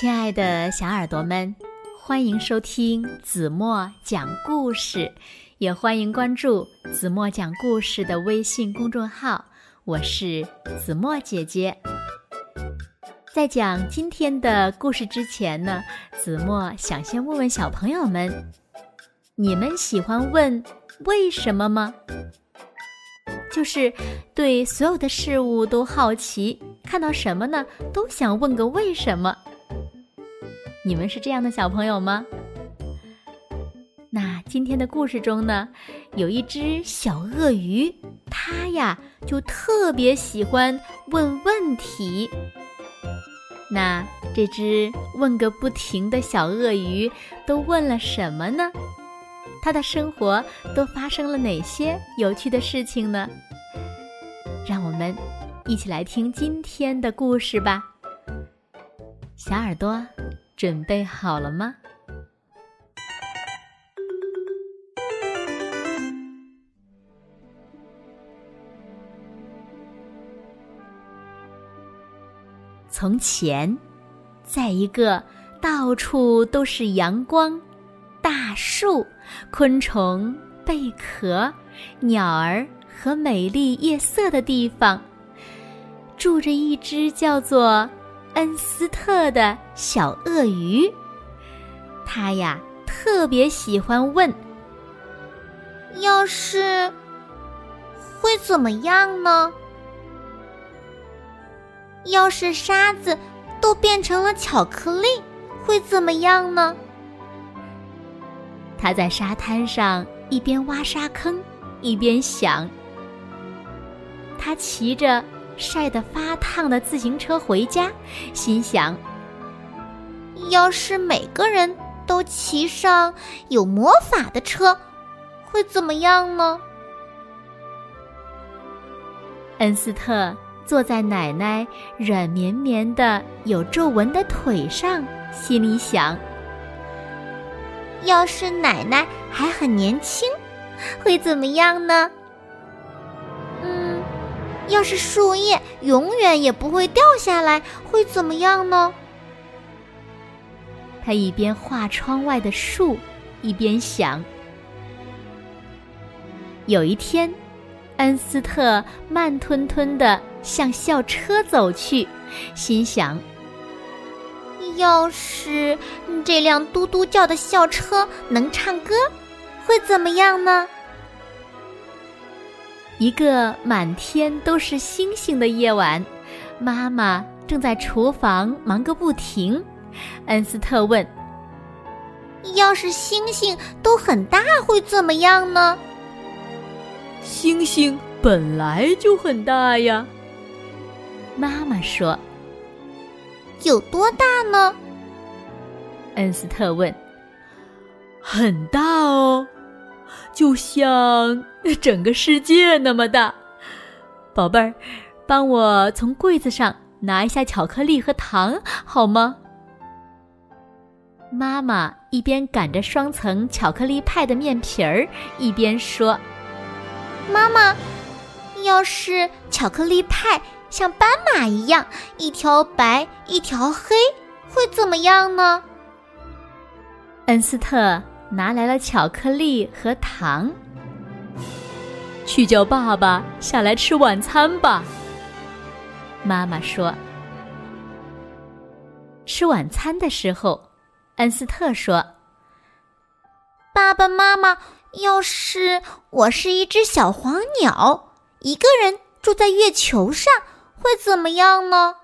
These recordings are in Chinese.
亲爱的小耳朵们，欢迎收听子墨讲故事，也欢迎关注子墨讲故事的微信公众号。我是子墨姐姐。在讲今天的故事之前呢，子墨想先问问小朋友们：你们喜欢问为什么吗？就是对所有的事物都好奇，看到什么呢都想问个为什么。你们是这样的小朋友吗？那今天的故事中呢，有一只小鳄鱼，它呀就特别喜欢问问题。那这只问个不停的小鳄鱼都问了什么呢？它的生活都发生了哪些有趣的事情呢？让我们一起来听今天的故事吧。小耳朵准备好了吗？从前，在一个到处都是阳光。大树、昆虫、贝壳、鸟儿和美丽夜色的地方，住着一只叫做恩斯特的小鳄鱼。他呀，特别喜欢问：“要是会怎么样呢？要是沙子都变成了巧克力，会怎么样呢？”他在沙滩上一边挖沙坑，一边想。他骑着晒得发烫的自行车回家，心想：要是每个人都骑上有魔法的车，会怎么样呢？恩斯特坐在奶奶软绵绵的、有皱纹的腿上，心里想。要是奶奶还很年轻，会怎么样呢？要是树叶永远也不会掉下来，会怎么样呢？他一边画窗外的树，一边想。有一天，恩斯特慢吞吞的向校车走去，心想。要是这辆嘟嘟叫的校车能唱歌，会怎么样呢？一个满天都是星星的夜晚，妈妈正在厨房忙个不停。恩斯特问：“要是星星都很大，会怎么样呢？”星星本来就很大呀，妈妈说。有多大呢？恩斯特问。很大哦，就像整个世界那么大。宝贝儿，帮我从柜子上拿一下巧克力和糖好吗？妈妈一边擀着双层巧克力派的面皮儿，一边说：“妈妈，要是巧克力派……”像斑马一样，一条白一条黑，会怎么样呢？恩斯特拿来了巧克力和糖，去叫爸爸下来吃晚餐吧。妈妈说。吃晚餐的时候，恩斯特说：“爸爸妈妈，要是我是一只小黄鸟，一个人住在月球上。”会怎么样呢？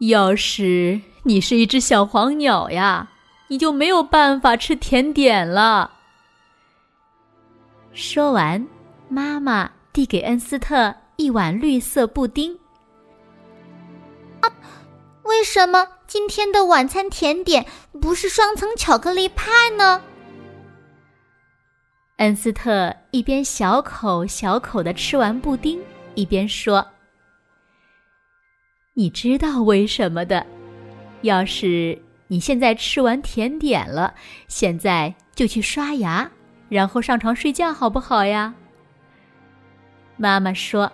要是你是一只小黄鸟呀，你就没有办法吃甜点了。说完，妈妈递给恩斯特一碗绿色布丁。啊，为什么今天的晚餐甜点不是双层巧克力派呢？恩斯特一边小口小口的吃完布丁，一边说。你知道为什么的？要是你现在吃完甜点了，现在就去刷牙，然后上床睡觉，好不好呀？妈妈说。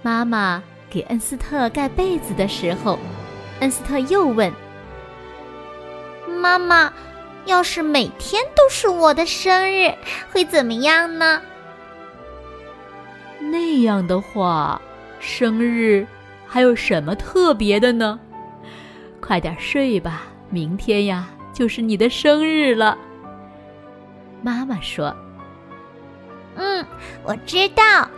妈妈给恩斯特盖被子的时候，恩斯特又问：“妈妈，要是每天都是我的生日，会怎么样呢？”那样的话，生日还有什么特别的呢？快点睡吧，明天呀就是你的生日了。妈妈说：“嗯，我知道。”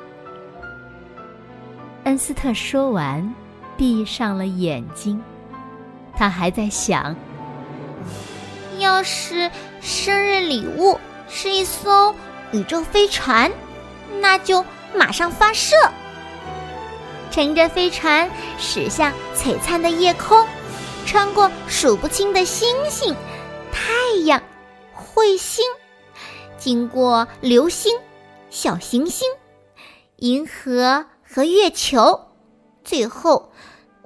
恩斯特说完，闭上了眼睛。他还在想：要是生日礼物是一艘宇宙飞船，那就马上发射，乘着飞船驶向璀璨的夜空，穿过数不清的星星、太阳、彗星，经过流星、小行星、银河和月球，最后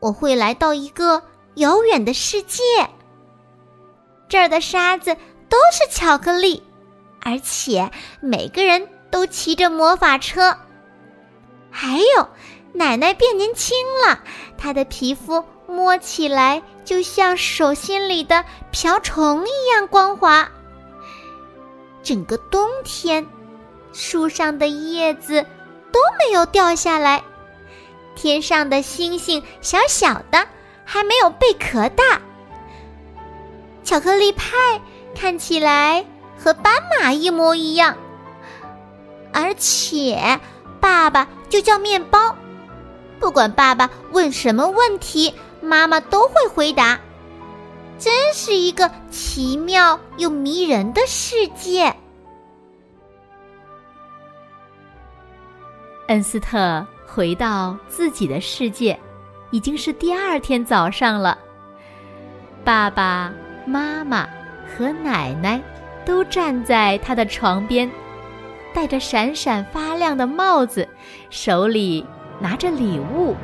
我会来到一个。遥远的世界，这儿的沙子都是巧克力，而且每个人都骑着魔法车。还有，奶奶变年轻了，她的皮肤摸起来就像手心里的瓢虫一样光滑。整个冬天，树上的叶子都没有掉下来，天上的星星小小的。还没有贝壳大，巧克力派看起来和斑马一模一样，而且爸爸就叫面包，不管爸爸问什么问题，妈妈都会回答，真是一个奇妙又迷人的世界。恩斯特回到自己的世界。已经是第二天早上了。爸爸妈妈和奶奶都站在他的床边，戴着闪闪发亮的帽子，手里拿着礼物。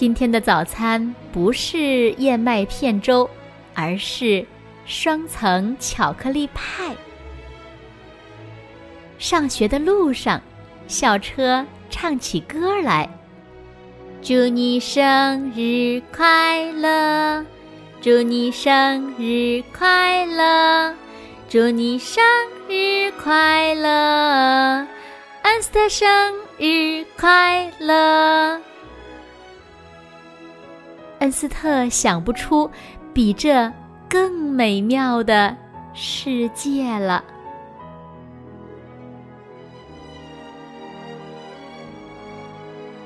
今天的早餐不是燕麦片粥，而是双层巧克力派。上学的路上，校车唱起歌来。祝你生日快乐！祝你生日快乐！祝你生日快乐！安斯特生日快乐！恩斯特想不出比这更美妙的世界了。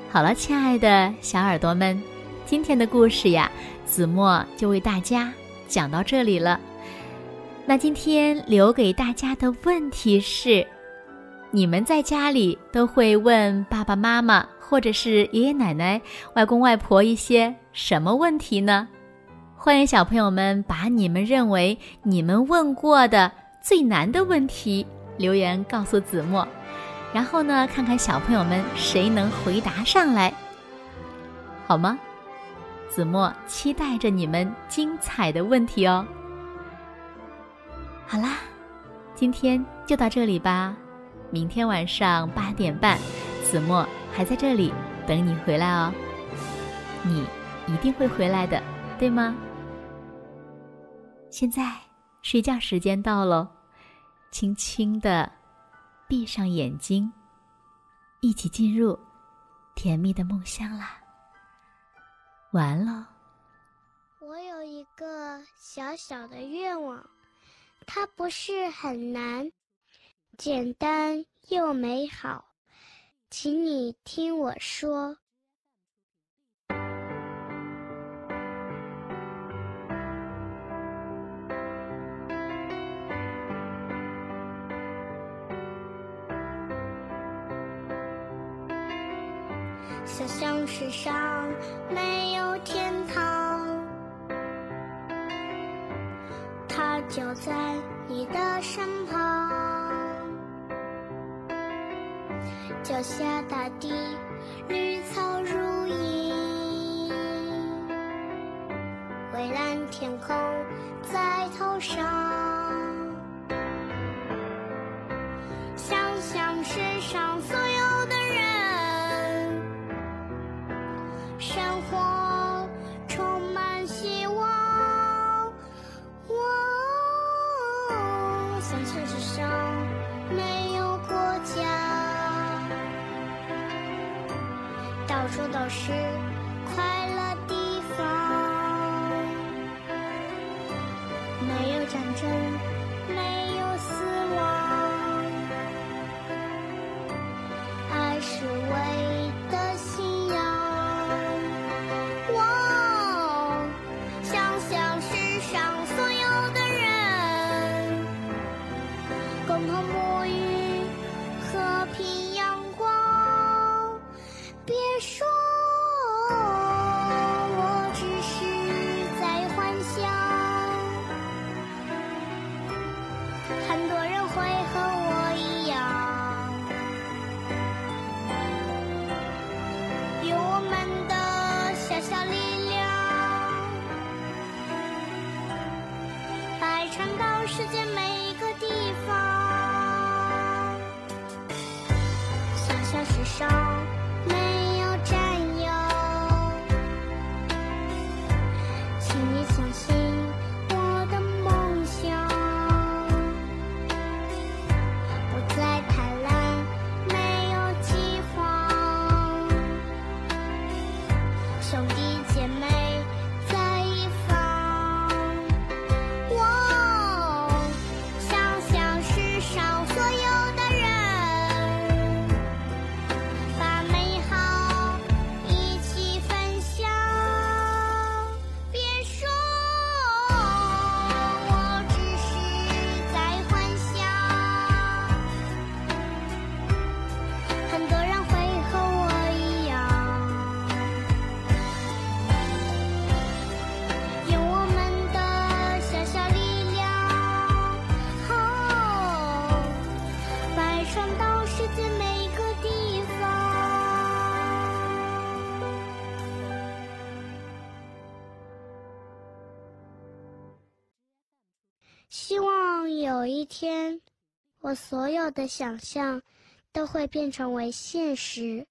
好了，亲爱的小耳朵们，今天的故事呀，子墨就为大家讲到这里了。那今天留给大家的问题是：你们在家里都会问爸爸妈妈或者是爷爷奶奶、外公外婆一些什么问题呢？欢迎小朋友们把你们认为你们问过的最难的问题留言告诉子墨。然后呢，看看小朋友们谁能回答上来，好吗？子墨期待着你们精彩的问题哦。好啦，今天就到这里吧。明天晚上八点半，子墨还在这里等你回来哦。你一定会回来的，对吗？现在睡觉时间到喽，轻轻的。闭上眼睛，一起进入甜蜜的梦乡啦！完了。我有一个小小的愿望，它不是很难，简单又美好，请你听我说。想象世上没有天堂，它就在你的身旁。脚下大地绿草如茵，蔚蓝天空在头上。想象世上所有到处都是快乐地方，没有战争，没有死亡，爱是唯一的信仰。我想想世上所有的人共同世界每一个地方。小小时尚希望有一天，我所有的想象都会变成为现实。